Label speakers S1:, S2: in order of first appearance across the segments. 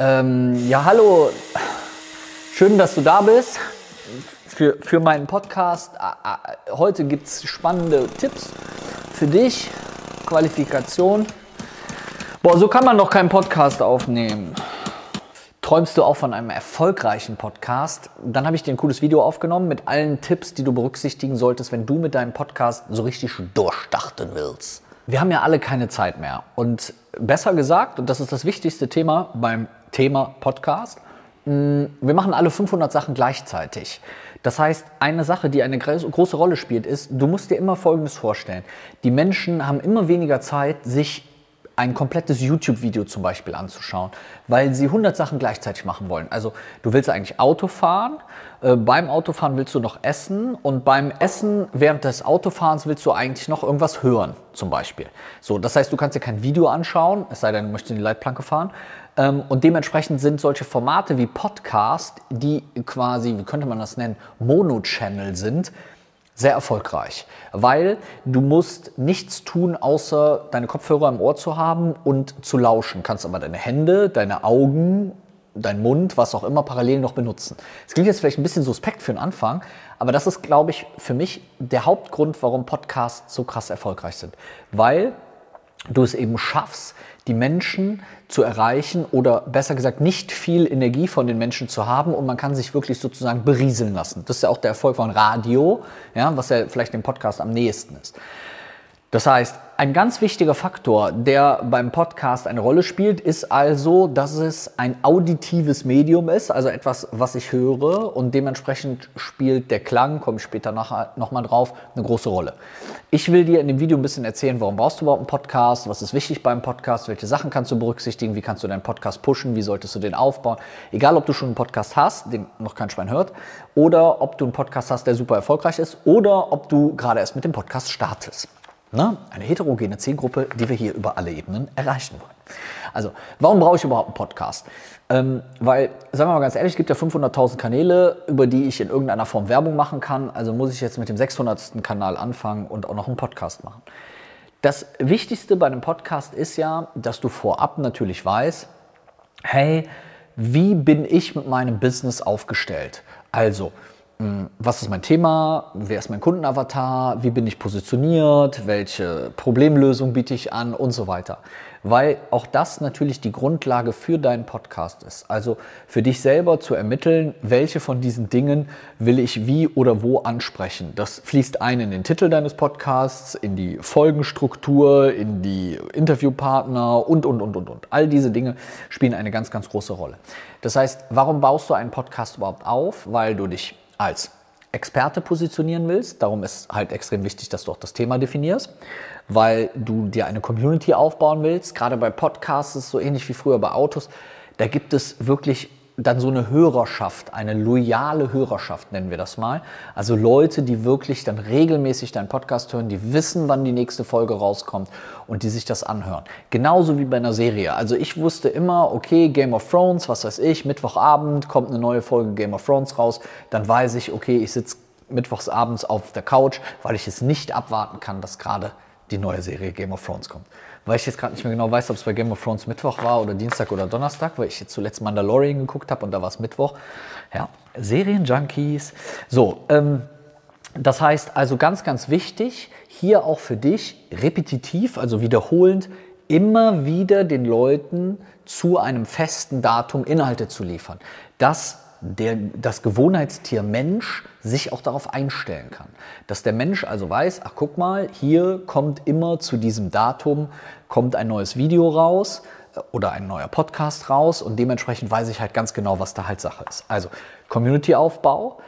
S1: Ähm, ja, hallo. Schön, dass du da bist für, für meinen Podcast. Heute gibt es spannende Tipps für dich. Qualifikation. Boah, so kann man doch keinen Podcast aufnehmen. Träumst du auch von einem erfolgreichen Podcast? Dann habe ich dir ein cooles Video aufgenommen mit allen Tipps, die du berücksichtigen solltest, wenn du mit deinem Podcast so richtig durchstarten willst. Wir haben ja alle keine Zeit mehr. Und besser gesagt, und das ist das wichtigste Thema beim Thema Podcast, mm, wir machen alle 500 Sachen gleichzeitig. Das heißt, eine Sache, die eine große Rolle spielt, ist, du musst dir immer Folgendes vorstellen. Die Menschen haben immer weniger Zeit, sich ein komplettes YouTube-Video zum Beispiel anzuschauen, weil sie 100 Sachen gleichzeitig machen wollen. Also du willst eigentlich Auto fahren, äh, beim Autofahren willst du noch essen und beim Essen während des Autofahrens willst du eigentlich noch irgendwas hören, zum Beispiel. So, das heißt, du kannst dir kein Video anschauen, es sei denn, du möchtest in die Leitplanke fahren. Ähm, und dementsprechend sind solche Formate wie Podcast, die quasi, wie könnte man das nennen, Mono-Channel sind, sehr erfolgreich, weil du musst nichts tun, außer deine Kopfhörer im Ohr zu haben und zu lauschen. Kannst aber deine Hände, deine Augen, dein Mund, was auch immer parallel noch benutzen. Es klingt jetzt vielleicht ein bisschen suspekt für den Anfang, aber das ist, glaube ich, für mich der Hauptgrund, warum Podcasts so krass erfolgreich sind, weil du es eben schaffst, die Menschen zu erreichen oder besser gesagt nicht viel Energie von den Menschen zu haben und man kann sich wirklich sozusagen berieseln lassen. Das ist ja auch der Erfolg von Radio, ja, was ja vielleicht dem Podcast am nächsten ist. Das heißt, ein ganz wichtiger Faktor, der beim Podcast eine Rolle spielt, ist also, dass es ein auditives Medium ist, also etwas, was ich höre und dementsprechend spielt der Klang, komme ich später nochmal drauf, eine große Rolle. Ich will dir in dem Video ein bisschen erzählen, warum brauchst du überhaupt einen Podcast, was ist wichtig beim Podcast, welche Sachen kannst du berücksichtigen, wie kannst du deinen Podcast pushen, wie solltest du den aufbauen. Egal, ob du schon einen Podcast hast, den noch kein Schwein hört, oder ob du einen Podcast hast, der super erfolgreich ist, oder ob du gerade erst mit dem Podcast startest. Ne? Eine heterogene Zielgruppe, die wir hier über alle Ebenen erreichen wollen. Also, warum brauche ich überhaupt einen Podcast? Ähm, weil, sagen wir mal ganz ehrlich, es gibt ja 500.000 Kanäle, über die ich in irgendeiner Form Werbung machen kann. Also muss ich jetzt mit dem 600. Kanal anfangen und auch noch einen Podcast machen. Das Wichtigste bei einem Podcast ist ja, dass du vorab natürlich weißt, hey, wie bin ich mit meinem Business aufgestellt? Also, was ist mein Thema, wer ist mein Kundenavatar, wie bin ich positioniert, welche Problemlösung biete ich an und so weiter. Weil auch das natürlich die Grundlage für deinen Podcast ist. Also für dich selber zu ermitteln, welche von diesen Dingen will ich wie oder wo ansprechen. Das fließt ein in den Titel deines Podcasts, in die Folgenstruktur, in die Interviewpartner und, und, und, und, und. All diese Dinge spielen eine ganz, ganz große Rolle. Das heißt, warum baust du einen Podcast überhaupt auf? Weil du dich als Experte positionieren willst. Darum ist halt extrem wichtig, dass du auch das Thema definierst, weil du dir eine Community aufbauen willst. Gerade bei Podcasts so ähnlich wie früher bei Autos. Da gibt es wirklich dann so eine Hörerschaft, eine loyale Hörerschaft nennen wir das mal. Also Leute, die wirklich dann regelmäßig deinen Podcast hören, die wissen, wann die nächste Folge rauskommt und die sich das anhören. Genauso wie bei einer Serie. Also ich wusste immer, okay, Game of Thrones, was weiß ich, Mittwochabend kommt eine neue Folge Game of Thrones raus. Dann weiß ich, okay, ich sitze mittwochsabends auf der Couch, weil ich es nicht abwarten kann, dass gerade die neue Serie Game of Thrones kommt weil ich jetzt gerade nicht mehr genau weiß, ob es bei Game of Thrones Mittwoch war oder Dienstag oder Donnerstag, weil ich jetzt zuletzt Mandalorian geguckt habe und da war es Mittwoch. Ja, Serienjunkies. So, ähm, das heißt also ganz, ganz wichtig, hier auch für dich repetitiv, also wiederholend, immer wieder den Leuten zu einem festen Datum Inhalte zu liefern. Das der, das Gewohnheitstier Mensch sich auch darauf einstellen kann. Dass der Mensch also weiß, ach guck mal, hier kommt immer zu diesem Datum, kommt ein neues Video raus äh, oder ein neuer Podcast raus und dementsprechend weiß ich halt ganz genau, was da halt Sache ist. Also Community-Aufbau,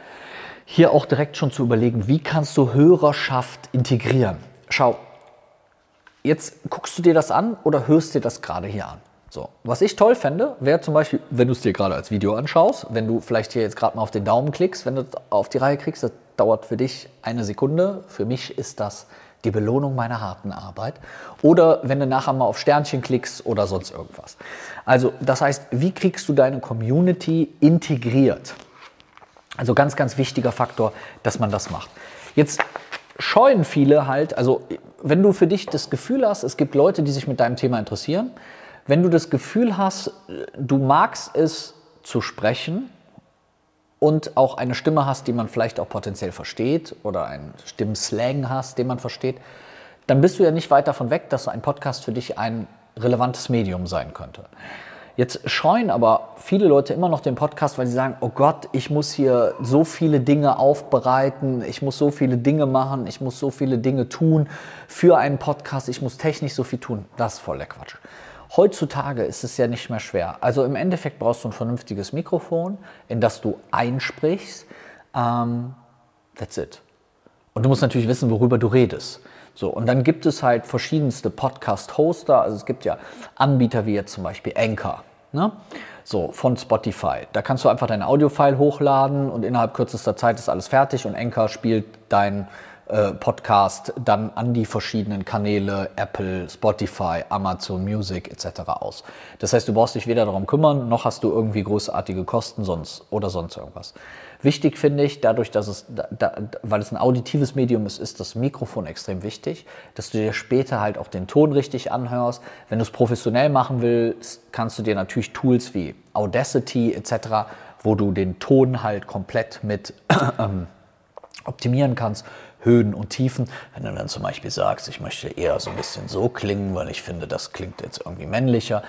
S1: hier auch direkt schon zu überlegen, wie kannst du Hörerschaft integrieren. Schau, jetzt guckst du dir das an oder hörst dir das gerade hier an? So, was ich toll fände, wäre zum Beispiel, wenn du es dir gerade als Video anschaust, wenn du vielleicht hier jetzt gerade mal auf den Daumen klickst, wenn du auf die Reihe kriegst, das dauert für dich eine Sekunde. Für mich ist das die Belohnung meiner harten Arbeit. Oder wenn du nachher mal auf Sternchen klickst oder sonst irgendwas. Also, das heißt, wie kriegst du deine Community integriert? Also ganz, ganz wichtiger Faktor, dass man das macht. Jetzt scheuen viele halt, also wenn du für dich das Gefühl hast, es gibt Leute, die sich mit deinem Thema interessieren, Wenn du das Gefühl hast, du magst es zu sprechen und auch eine Stimme hast, die man vielleicht auch potenziell versteht oder einen Stimmslang hast, den man versteht, dann bist du ja nicht weit davon weg, dass ein Podcast für dich ein relevantes Medium sein könnte. Jetzt scheuen aber viele Leute immer noch den Podcast, weil sie sagen, oh Gott, ich muss hier so viele Dinge aufbereiten, ich muss so viele Dinge machen, ich muss so viele Dinge tun für einen Podcast, ich muss technisch so viel tun. Das ist voller Quatsch. Heutzutage ist es ja nicht mehr schwer. Also im Endeffekt brauchst du ein vernünftiges Mikrofon, in das du einsprichst. Um, that's it. Und du musst natürlich wissen, worüber du redest. So, und dann gibt es halt verschiedenste Podcast-Hoster. Also es gibt ja Anbieter wie jetzt zum Beispiel Anchor. Ne? So, von Spotify. Da kannst du einfach dein Audio-File hochladen und innerhalb kürzester Zeit ist alles fertig und Anchor spielt dein äh, Podcast dann an die verschiedenen Kanäle Apple, Spotify, Amazon Music etc. aus. Das heißt, du brauchst dich weder darum kümmern, noch hast du irgendwie großartige Kosten sonst oder sonst irgendwas. Wichtig finde ich, dadurch, dass es, da, weil es ein auditives Medium ist, ist das Mikrofon extrem wichtig, dass du dir später halt auch den Ton richtig anhörst. Wenn du es professionell machen willst, kannst du dir natürlich Tools wie Audacity etc., wo du den Ton halt komplett mit optimieren kannst. Höhen und Tiefen. Wenn du dann zum Beispiel sagst, ich möchte eher so ein bisschen so klingen, weil ich finde, das klingt jetzt irgendwie männlicher.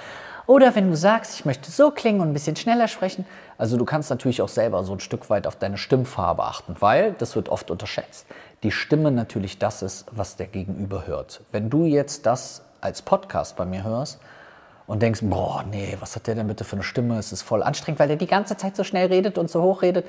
S1: Oder wenn du sagst, ich möchte so klingen und ein bisschen schneller sprechen. Also du kannst natürlich auch selber so ein Stück weit auf deine Stimmfarbe achten, weil, das wird oft unterschätzt, die Stimme natürlich das ist, was der Gegenüber hört. Wenn du jetzt das als Podcast bei mir hörst und denkst, boah, nee, was hat der denn bitte für eine Stimme? Es ist voll anstrengend, weil der die ganze Zeit so schnell redet und so hoch redet,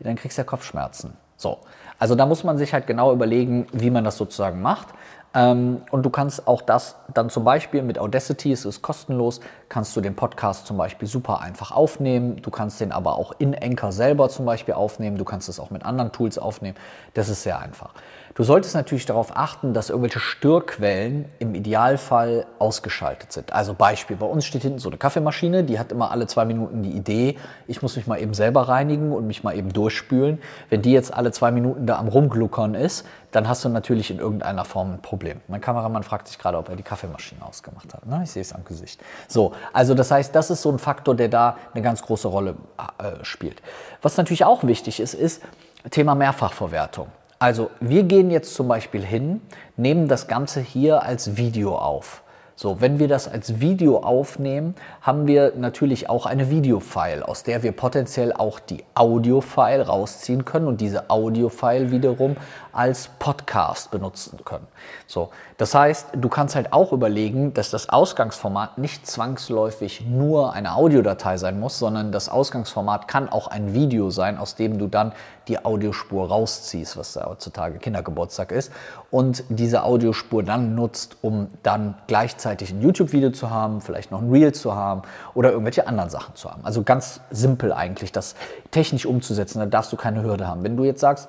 S1: dann kriegst du ja Kopfschmerzen. So, also da muss man sich halt genau überlegen, wie man das sozusagen macht. Ähm, und du kannst auch das dann zum Beispiel mit Audacity, es ist kostenlos, kannst du den Podcast zum Beispiel super einfach aufnehmen. Du kannst den aber auch in Anchor selber zum Beispiel aufnehmen. Du kannst es auch mit anderen Tools aufnehmen. Das ist sehr einfach. Du solltest natürlich darauf achten, dass irgendwelche Störquellen im Idealfall ausgeschaltet sind. Also Beispiel, bei uns steht hinten so eine Kaffeemaschine, die hat immer alle zwei Minuten die Idee, ich muss mich mal eben selber reinigen und mich mal eben durchspülen. Wenn die jetzt alle zwei Minuten da am rumgluckern ist, dann hast du natürlich in irgendeiner Form ein Problem. Mein Kameramann fragt sich gerade, ob er die Kaffeemaschine ausgemacht hat. Na, ich sehe es am Gesicht. So, also das heißt, das ist so ein Faktor, der da eine ganz große Rolle äh, spielt. Was natürlich auch wichtig ist, ist Thema Mehrfachverwertung. Also wir gehen jetzt zum Beispiel hin, nehmen das Ganze hier als Video auf. So, wenn wir das als Video aufnehmen, haben wir natürlich auch eine Videofile, aus der wir potenziell auch die Audiofile rausziehen können und diese Audiofile wiederum als Podcast benutzen können. So, das heißt, du kannst halt auch überlegen, dass das Ausgangsformat nicht zwangsläufig nur eine Audiodatei sein muss, sondern das Ausgangsformat kann auch ein Video sein, aus dem du dann die Audiospur rausziehst, was heutzutage Kindergeburtstag ist, und diese Audiospur dann nutzt, um dann gleichzeitig ein YouTube-Video zu haben, vielleicht noch ein Reel zu haben oder irgendwelche anderen Sachen zu haben. Also ganz simpel eigentlich, das technisch umzusetzen, da darfst du keine Hürde haben. Wenn du jetzt sagst,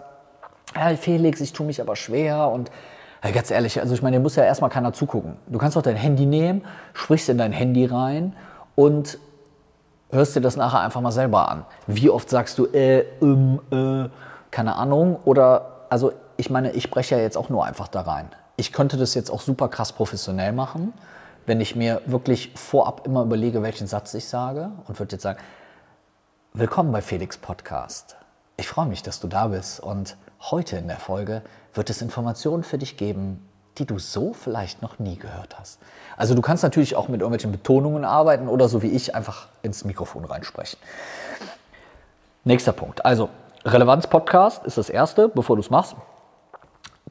S1: hey Felix, ich tue mich aber schwer und ganz ehrlich, also ich meine, dir muss ja erstmal keiner zugucken. Du kannst doch dein Handy nehmen, sprichst in dein Handy rein und hörst dir das nachher einfach mal selber an. Wie oft sagst du, äh, ähm, äh, keine Ahnung? Oder, also ich meine, ich spreche ja jetzt auch nur einfach da rein. Ich könnte das jetzt auch super krass professionell machen, wenn ich mir wirklich vorab immer überlege, welchen Satz ich sage und würde jetzt sagen, willkommen bei Felix Podcast. Ich freue mich, dass du da bist und heute in der Folge wird es Informationen für dich geben, die du so vielleicht noch nie gehört hast. Also du kannst natürlich auch mit irgendwelchen Betonungen arbeiten oder so wie ich einfach ins Mikrofon reinsprechen. Nächster Punkt. Also Relevanz-Podcast ist das erste, bevor du es machst.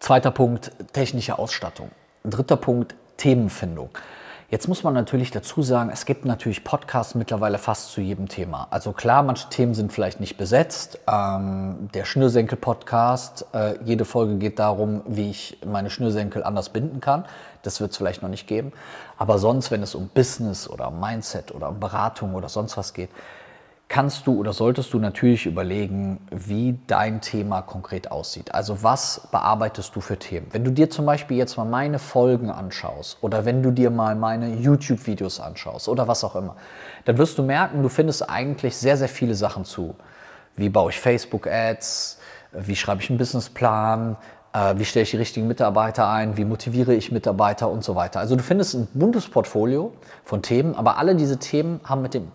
S1: Zweiter Punkt, technische Ausstattung. Dritter Punkt, Themenfindung. Jetzt muss man natürlich dazu sagen, es gibt natürlich Podcasts mittlerweile fast zu jedem Thema. Also klar, manche Themen sind vielleicht nicht besetzt. Ähm, der Schnürsenkel-Podcast, äh, jede Folge geht darum, wie ich meine Schnürsenkel anders binden kann. Das wird es vielleicht noch nicht geben. Aber sonst, wenn es um Business oder Mindset oder Beratung oder sonst was geht, kannst du oder solltest du natürlich überlegen, wie dein Thema konkret aussieht. Also was bearbeitest du für Themen? Wenn du dir zum Beispiel jetzt mal meine Folgen anschaust oder wenn du dir mal meine YouTube-Videos anschaust oder was auch immer, dann wirst du merken, du findest eigentlich sehr, sehr viele Sachen zu. Wie baue ich Facebook-Ads? Wie schreibe ich einen Businessplan? äh, wie stelle ich die richtigen Mitarbeiter ein, wie motiviere ich Mitarbeiter und so weiter. Also du findest ein buntes Portfolio von Themen, aber alle diese Themen haben mit dem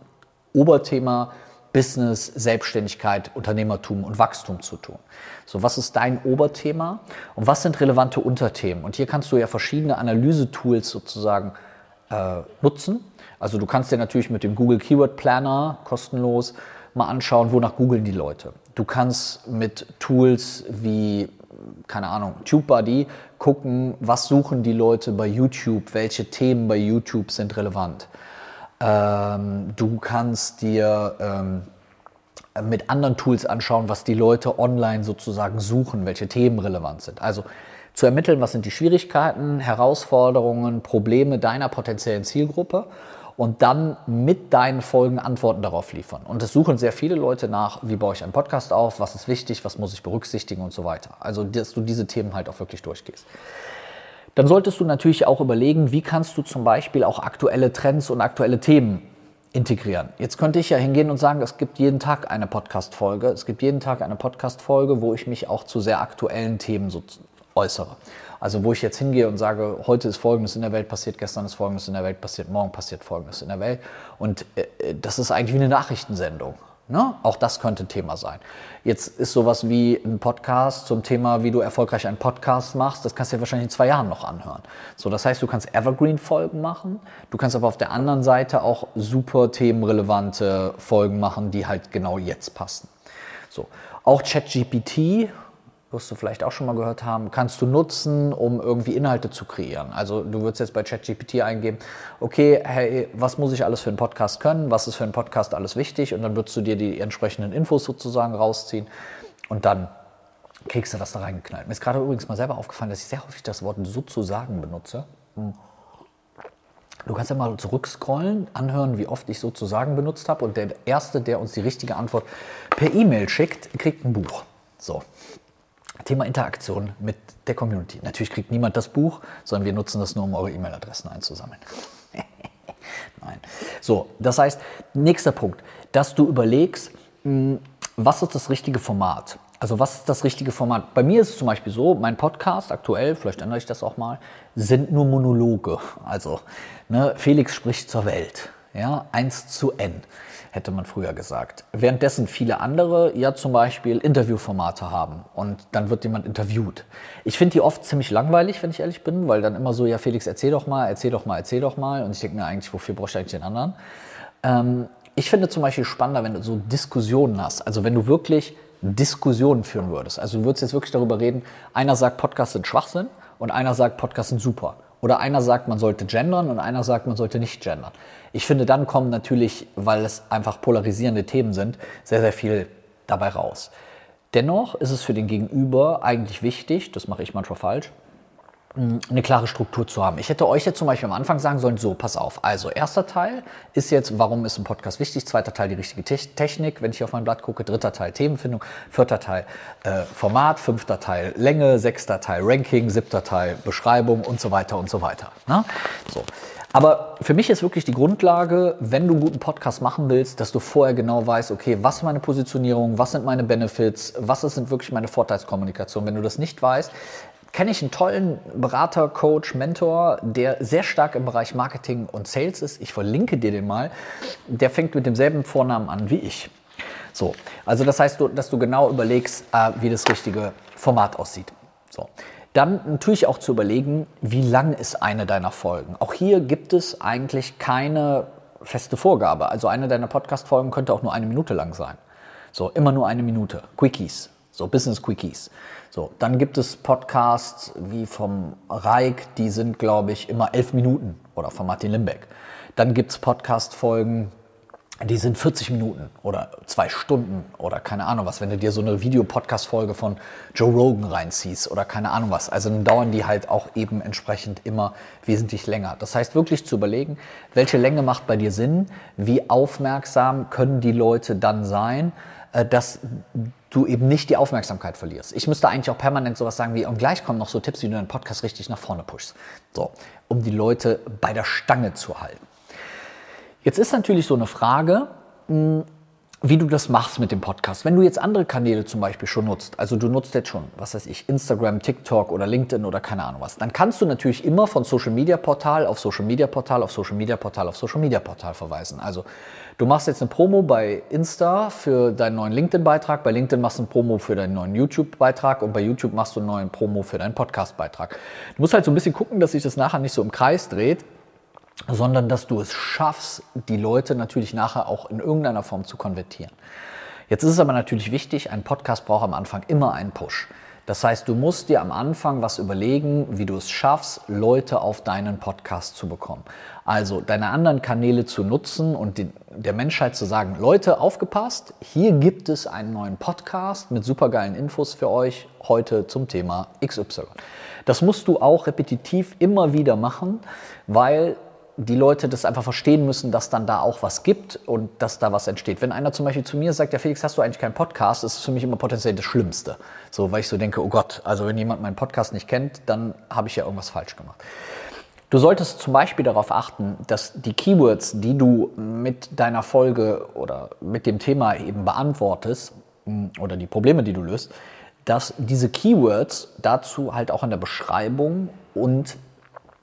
S1: Oberthema Business, Selbstständigkeit, Unternehmertum und Wachstum zu tun. So, was ist dein Oberthema und was sind relevante Unterthemen? Und hier kannst du ja verschiedene Analyse-Tools sozusagen äh, nutzen. Also du kannst dir natürlich mit dem Google Keyword Planner kostenlos mal anschauen, wonach googeln die Leute. Du kannst mit Tools wie, keine Ahnung, TubeBuddy gucken, was suchen die Leute bei YouTube, welche Themen bei YouTube sind relevant. Ähm, du kannst dir ähm, mit anderen Tools anschauen, was die Leute online sozusagen suchen, welche Themen relevant sind. Also zu ermitteln, was sind die Schwierigkeiten, Herausforderungen, Probleme deiner potenziellen Zielgruppe und dann mit deinen Folgen Antworten darauf liefern. Und es suchen sehr viele Leute nach, wie baue ich einen Podcast auf, was ist wichtig, was muss ich berücksichtigen und so weiter. Also, dass du diese Themen halt auch wirklich durchgehst dann solltest du natürlich auch überlegen, wie kannst du zum Beispiel auch aktuelle Trends und aktuelle Themen integrieren. Jetzt könnte ich ja hingehen und sagen, es gibt jeden Tag eine Podcast-Folge. Es gibt jeden Tag eine Podcast-Folge, wo ich mich auch zu sehr aktuellen Themen so äußere. Also wo ich jetzt hingehe und sage, heute ist Folgendes in der Welt passiert, gestern ist Folgendes in der Welt passiert, morgen passiert Folgendes in der Welt. Und äh, äh das ist eigentlich wie eine Nachrichtensendung. Ne? Auch das könnte ein Thema sein. Jetzt ist sowas wie ein Podcast zum Thema, wie du erfolgreich einen Podcast machst, das kannst du dir wahrscheinlich in zwei Jahren noch anhören. So, das heißt, du kannst Evergreen-Folgen machen, du kannst aber auf der anderen Seite auch super themenrelevante Folgen machen, die halt genau jetzt passen. So, auch ChatGPT wirst du vielleicht auch schon mal gehört haben, kannst du nutzen, um irgendwie Inhalte zu kreieren. Also du würdest jetzt bei ChatGPT eingeben, okay, hey, was muss ich alles für einen Podcast können, was ist für einen Podcast alles wichtig und dann würdest du dir die entsprechenden Infos sozusagen rausziehen und dann kriegst du das da reingeknallt. Mir ist gerade übrigens mal selber aufgefallen, dass ich sehr häufig das Wort sozusagen benutze. Hm. Du kannst ja mal zurückscrollen, anhören, wie oft ich sozusagen benutzt habe. Und der Erste, der uns die richtige Antwort per E-Mail schickt, kriegt ein Buch. So, Thema Interaktion mit der Community. Natürlich kriegt niemand das Buch, sondern wir nutzen das nur, um eure E-Mail-Adressen einzusammeln. Nein. So, das heißt, nächster Punkt, dass du überlegst, hm, was ist das richtige Format? Also was ist das richtige Format? Bei mir ist es zum Beispiel so, mein Podcast aktuell, vielleicht ändere ich das auch mal, sind nur Monologe. Also ne, Felix spricht zur Welt, ja, 1 zu N hätte man früher gesagt. Währenddessen viele andere ja zum Beispiel Interviewformate haben und dann wird jemand interviewt. Ich finde die oft ziemlich langweilig, wenn ich ehrlich bin, weil dann immer so, ja Felix, erzähl doch mal, erzähl doch mal, erzähl doch mal. Und ich denke mir eigentlich, wofür brauchst du eigentlich den anderen? Ähm, ich finde zum Beispiel spannender, wenn du so Diskussionen hast. Also wenn du wirklich Diskussionen führen würdest. Also du würdest jetzt wirklich darüber reden, einer sagt, Podcasts sind Schwachsinn und einer sagt, Podcasts sind super. Oder einer sagt, man sollte gendern und einer sagt, man sollte nicht gendern. Ich finde, dann kommen natürlich, weil es einfach polarisierende Themen sind, sehr, sehr viel dabei raus. Dennoch ist es für den Gegenüber eigentlich wichtig, das mache ich manchmal falsch, eine klare Struktur zu haben. Ich hätte euch jetzt zum Beispiel am Anfang sagen sollen, so, pass auf. Also, erster Teil ist jetzt, warum ist ein Podcast wichtig? Zweiter Teil die richtige Technik, wenn ich auf mein Blatt gucke. Dritter Teil Themenfindung. Vierter Teil äh, Format. Fünfter Teil Länge. Sechster Teil Ranking. Siebter Teil Beschreibung und so weiter und so weiter. Na? So. Aber für mich ist wirklich die Grundlage, wenn du einen guten Podcast machen willst, dass du vorher genau weißt, okay, was ist meine Positionierung, was sind meine Benefits, was sind wirklich meine Vorteilskommunikation. Wenn du das nicht weißt, kenne ich einen tollen Berater, Coach, Mentor, der sehr stark im Bereich Marketing und Sales ist. Ich verlinke dir den mal. Der fängt mit demselben Vornamen an wie ich. So, also das heißt, dass du genau überlegst, äh, wie das richtige Format aussieht. So. Dann natürlich auch zu überlegen, wie lang ist eine deiner Folgen. Auch hier gibt es eigentlich keine feste Vorgabe. Also eine deiner Podcast-Folgen könnte auch nur eine Minute lang sein. So, immer nur eine Minute. Quickies. So, Business Quickies. So, dann gibt es Podcasts wie vom Reik, die sind, glaube ich, immer elf Minuten oder von Martin Limbeck. Dann gibt es Podcast-Folgen, die sind 40 Minuten oder zwei Stunden oder keine Ahnung was, wenn du dir so eine Videopodcast-Folge von Joe Rogan reinziehst oder keine Ahnung was. Also dann dauern die halt auch eben entsprechend immer wesentlich länger. Das heißt wirklich zu überlegen, welche Länge macht bei dir Sinn, wie aufmerksam können die Leute dann sein, äh, dass du eben nicht die Aufmerksamkeit verlierst. Ich müsste eigentlich auch permanent sowas sagen wie, und gleich kommen noch so Tipps, wie du deinen Podcast richtig nach vorne pushst. So, um die Leute bei der Stange zu halten. Jetzt ist natürlich so eine Frage, hm, wie du das machst mit dem Podcast. Wenn du jetzt andere Kanäle zum Beispiel schon nutzt, also du nutzt jetzt schon, was weiß ich, Instagram, TikTok oder LinkedIn oder keine Ahnung was, dann kannst du natürlich immer von Social Media Portal auf Social Media Portal auf Social Media Portal auf Social Media Portal verweisen. Also du machst jetzt eine Promo bei Insta für deinen neuen LinkedIn-Beitrag, bei LinkedIn machst du eine Promo für deinen neuen YouTube-Beitrag und bei YouTube machst du einen neuen Promo für deinen Podcast-Beitrag. Du musst halt so ein bisschen gucken, dass sich das nachher nicht so im Kreis dreht sondern dass du es schaffst, die Leute natürlich nachher auch in irgendeiner Form zu konvertieren. Jetzt ist es aber natürlich wichtig, ein Podcast braucht am Anfang immer einen Push. Das heißt, du musst dir am Anfang was überlegen, wie du es schaffst, Leute auf deinen Podcast zu bekommen. Also deine anderen Kanäle zu nutzen und die, der Menschheit zu sagen, Leute, aufgepasst, hier gibt es einen neuen Podcast mit supergeilen Infos für euch heute zum Thema XY. Das musst du auch repetitiv immer wieder machen, weil die Leute das einfach verstehen müssen, dass dann da auch was gibt und dass da was entsteht. Wenn einer zum Beispiel zu mir sagt, ja Felix, hast du eigentlich keinen Podcast, ist es für mich immer potenziell das Schlimmste. So, weil ich so denke, oh Gott, also wenn jemand meinen Podcast nicht kennt, dann habe ich ja irgendwas falsch gemacht. Du solltest zum Beispiel darauf achten, dass die Keywords, die du mit deiner Folge oder mit dem Thema eben beantwortest mm, oder die Probleme, die du löst, dass diese Keywords dazu halt auch in der Beschreibung und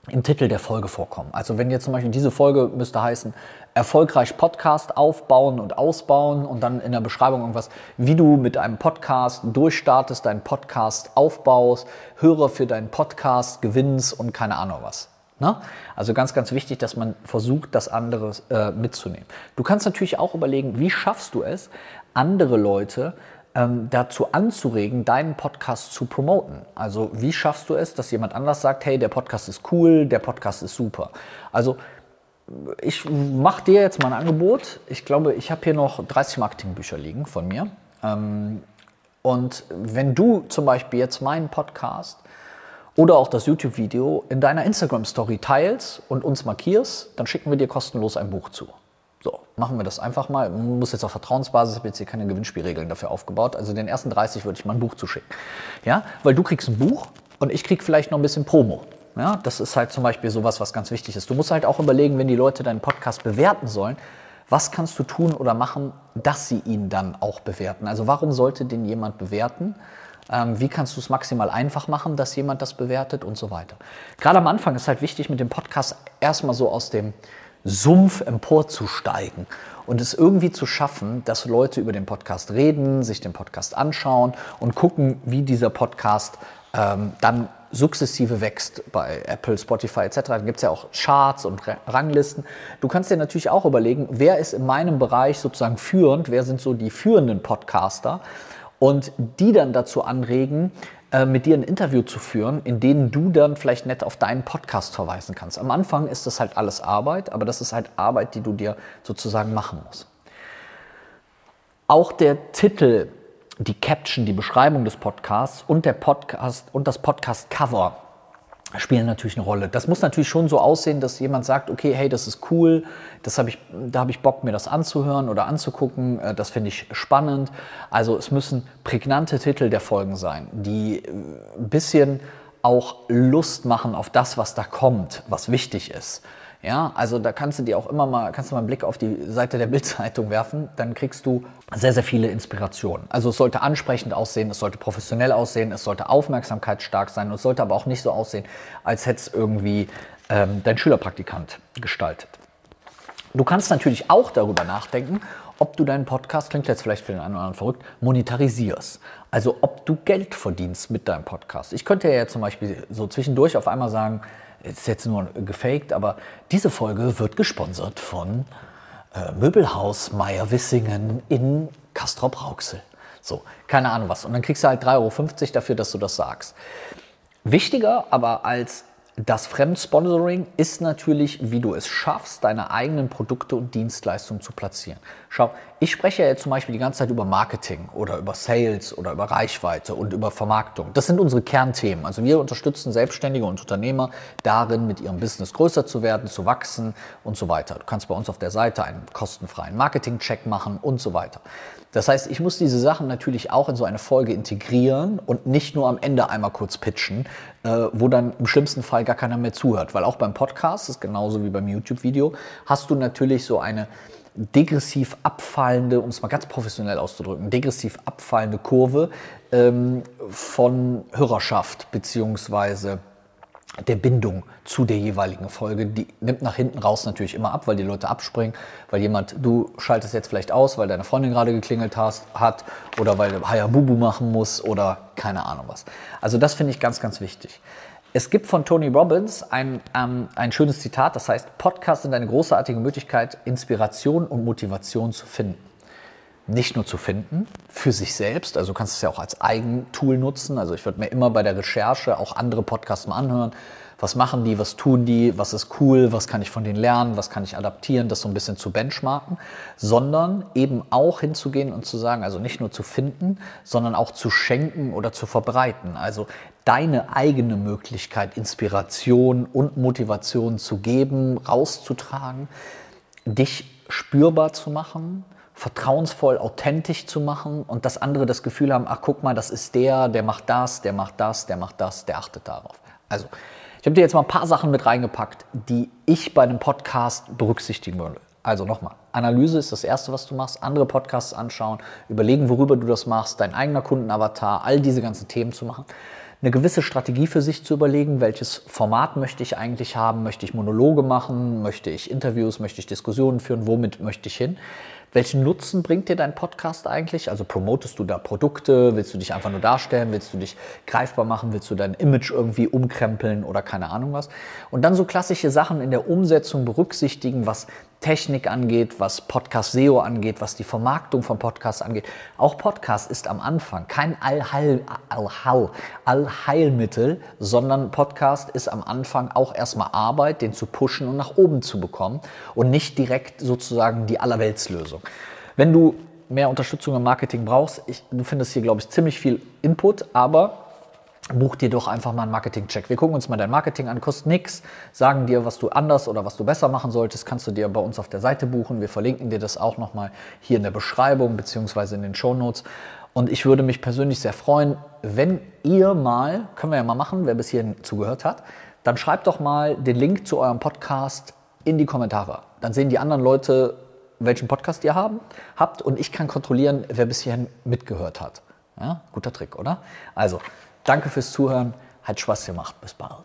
S1: im Titel der Folge vorkommen. Also wenn jetzt zum Beispiel diese Folge müsste heißen, erfolgreich Podcast aufbauen und ausbauen und dann in der Beschreibung irgendwas, wie du mit einem Podcast durchstartest, deinen Podcast aufbaust, Hörer für deinen Podcast gewinnst und keine Ahnung was. Ne? Also ganz, ganz wichtig, dass man versucht, das andere äh, mitzunehmen. Du kannst natürlich auch überlegen, wie schaffst du es, andere Leute ähm, dazu anzuregen, deinen Podcast zu promoten. Also wie schaffst du es, dass jemand anders sagt, hey, der Podcast ist cool, der Podcast ist super. Also ich mache dir jetzt mal ein Angebot. Ich glaube, ich habe hier noch 30 Marketingbücher liegen von mir. Ähm, und wenn du zum Beispiel jetzt meinen Podcast oder auch das YouTube-Video in deiner Instagram-Story teilst und uns markierst, dann schicken wir dir kostenlos ein Buch zu. Machen wir das einfach mal. Man muss jetzt auf Vertrauensbasis, ich habe jetzt hier keine Gewinnspielregeln dafür aufgebaut. Also den ersten 30 würde ich mal ein Buch zuschicken. Ja, weil du kriegst ein Buch und ich krieg vielleicht noch ein bisschen Promo. Ja, das ist halt zum Beispiel sowas, was ganz wichtig ist. Du musst halt auch überlegen, wenn die Leute deinen Podcast bewerten sollen, was kannst du tun oder machen, dass sie ihn dann auch bewerten? Also warum sollte den jemand bewerten? Ähm, wie kannst du es maximal einfach machen, dass jemand das bewertet und so weiter. Gerade am Anfang ist halt wichtig, mit dem Podcast erstmal so aus dem Sumpf emporzusteigen und es irgendwie zu schaffen, dass Leute über den Podcast reden, sich den Podcast anschauen und gucken, wie dieser Podcast ähm, dann sukzessive wächst bei Apple, Spotify etc. Da gibt es ja auch Charts und Ranglisten. Du kannst dir natürlich auch überlegen, wer ist in meinem Bereich sozusagen führend, wer sind so die führenden Podcaster und die dann dazu anregen, äh, mit dir ein Interview zu führen, in dem du dann vielleicht nett auf deinen Podcast verweisen kannst. Am Anfang ist das halt alles Arbeit, aber das ist halt Arbeit, die du dir sozusagen machen musst. Auch der Titel, die Caption, die Beschreibung des Podcasts und der Podcast und das Podcast Cover spielen natürlich eine Rolle. Das muss natürlich schon so aussehen, dass jemand sagt, okay, hey, das ist cool, das hab ich, da habe ich Bock, mir das anzuhören oder anzugucken, äh, das finde ich spannend. Also es müssen prägnante Titel der Folgen sein, die ein bisschen auch Lust machen auf das, was da kommt, was wichtig ist. Ja, also da kannst du dir auch immer mal, kannst du mal einen Blick auf die Seite der Bildzeitung werfen, dann kriegst du sehr, sehr viele Inspirationen. Also es sollte ansprechend aussehen, es sollte professionell aussehen, es sollte aufmerksamkeitsstark sein und es sollte aber auch nicht so aussehen, als hätte es irgendwie ähm, dein Schülerpraktikant gestaltet. Du kannst natürlich auch darüber nachdenken, ob du deinen Podcast, klingt jetzt vielleicht für den einen oder anderen verrückt, monetarisierst. Also ob du Geld verdienst mit deinem Podcast. Ich könnte ja zum Beispiel so zwischendurch auf einmal sagen, ist jetzt nur gefaked, aber diese Folge wird gesponsert von äh, Möbelhaus Meier-Wissingen in Castrop-Rauxel. So, keine Ahnung was. Und dann kriegst du halt 3,50 Euro dafür, dass du das sagst. Wichtiger aber als das Fremdsponsoring ist natürlich, wie du es schaffst, deine eigenen Produkte und Dienstleistungen zu platzieren. Schau, ich spreche ja jetzt zum Beispiel die ganze Zeit über Marketing oder über Sales oder über Reichweite und über Vermarktung. Das sind unsere Kernthemen. Also wir unterstützen Selbstständige und Unternehmer darin, mit ihrem Business größer zu werden, zu wachsen und so weiter. Du kannst bei uns auf der Seite einen kostenfreien Marketing-Check machen und so weiter. Das heißt, ich muss diese Sachen natürlich auch in so eine Folge integrieren und nicht nur am Ende einmal kurz pitchen, äh, wo dann im schlimmsten Fall gar keiner mehr zuhört. Weil auch beim Podcast, das ist genauso wie beim YouTube-Video, hast du natürlich so eine degressiv abfallende, um es mal ganz professionell auszudrücken, degressiv abfallende Kurve ähm, von Hörerschaft beziehungsweise der Bindung zu der jeweiligen Folge. Die nimmt nach hinten raus natürlich immer ab, weil die Leute abspringen, weil jemand, du schaltest jetzt vielleicht aus, weil deine Freundin gerade geklingelt hast, hat oder weil du Hayabubu machen musst oder keine Ahnung was. Also das finde ich ganz, ganz wichtig. Es gibt von Tony Robbins ein, ähm, ein schönes Zitat, das heißt, Podcasts sind eine großartige Möglichkeit, Inspiration und Motivation zu finden. Nicht nur zu finden, für sich selbst, also du kannst es ja auch als Eigentool nutzen. Also ich würde mir immer bei der Recherche auch andere Podcasts mal anhören. Was machen die, was tun die, was ist cool, was kann ich von denen lernen, was kann ich adaptieren, das so ein bisschen zu benchmarken, sondern eben auch hinzugehen und zu sagen, also nicht nur zu finden, sondern auch zu schenken oder zu verbreiten. Also deine eigene Möglichkeit, Inspiration und Motivation zu geben, rauszutragen, dich spürbar zu machen, vertrauensvoll, authentisch zu machen und dass andere das Gefühl haben, ach guck mal, das ist der, der macht das, der macht das, der macht das, der achtet darauf. Also, ich habe dir jetzt mal ein paar Sachen mit reingepackt, die ich bei einem Podcast berücksichtigen würde. Also nochmal, Analyse ist das Erste, was du machst, andere Podcasts anschauen, überlegen, worüber du das machst, dein eigener Kundenavatar, all diese ganzen Themen zu machen eine gewisse Strategie für sich zu überlegen, welches Format möchte ich eigentlich haben, möchte ich Monologe machen, möchte ich Interviews, möchte ich Diskussionen führen, womit möchte ich hin. Welchen Nutzen bringt dir dein Podcast eigentlich? Also promotest du da Produkte? Willst du dich einfach nur darstellen? Willst du dich greifbar machen? Willst du dein Image irgendwie umkrempeln oder keine Ahnung was? Und dann so klassische Sachen in der Umsetzung berücksichtigen, was Technik angeht, was Podcast SEO angeht, was die Vermarktung von Podcasts angeht. Auch Podcast ist am Anfang kein Allheil, Allheil, Allheilmittel, sondern Podcast ist am Anfang auch erstmal Arbeit, den zu pushen und nach oben zu bekommen und nicht direkt sozusagen die Allerweltslösung. Wenn du mehr Unterstützung im Marketing brauchst, ich, du findest hier, glaube ich, ziemlich viel Input, aber buch dir doch einfach mal einen Marketing-Check. Wir gucken uns mal dein Marketing an, kostet nichts, sagen dir, was du anders oder was du besser machen solltest, kannst du dir bei uns auf der Seite buchen. Wir verlinken dir das auch nochmal hier in der Beschreibung beziehungsweise in den Show Notes. Und ich würde mich persönlich sehr freuen, wenn ihr mal, können wir ja mal machen, wer bis hierhin zugehört hat, dann schreibt doch mal den Link zu eurem Podcast in die Kommentare. Dann sehen die anderen Leute, welchen Podcast ihr haben, habt und ich kann kontrollieren, wer bis hierhin mitgehört hat. Ja, guter Trick, oder? Also, Danke fürs Zuhören. Hat Spaß gemacht. Bis bald.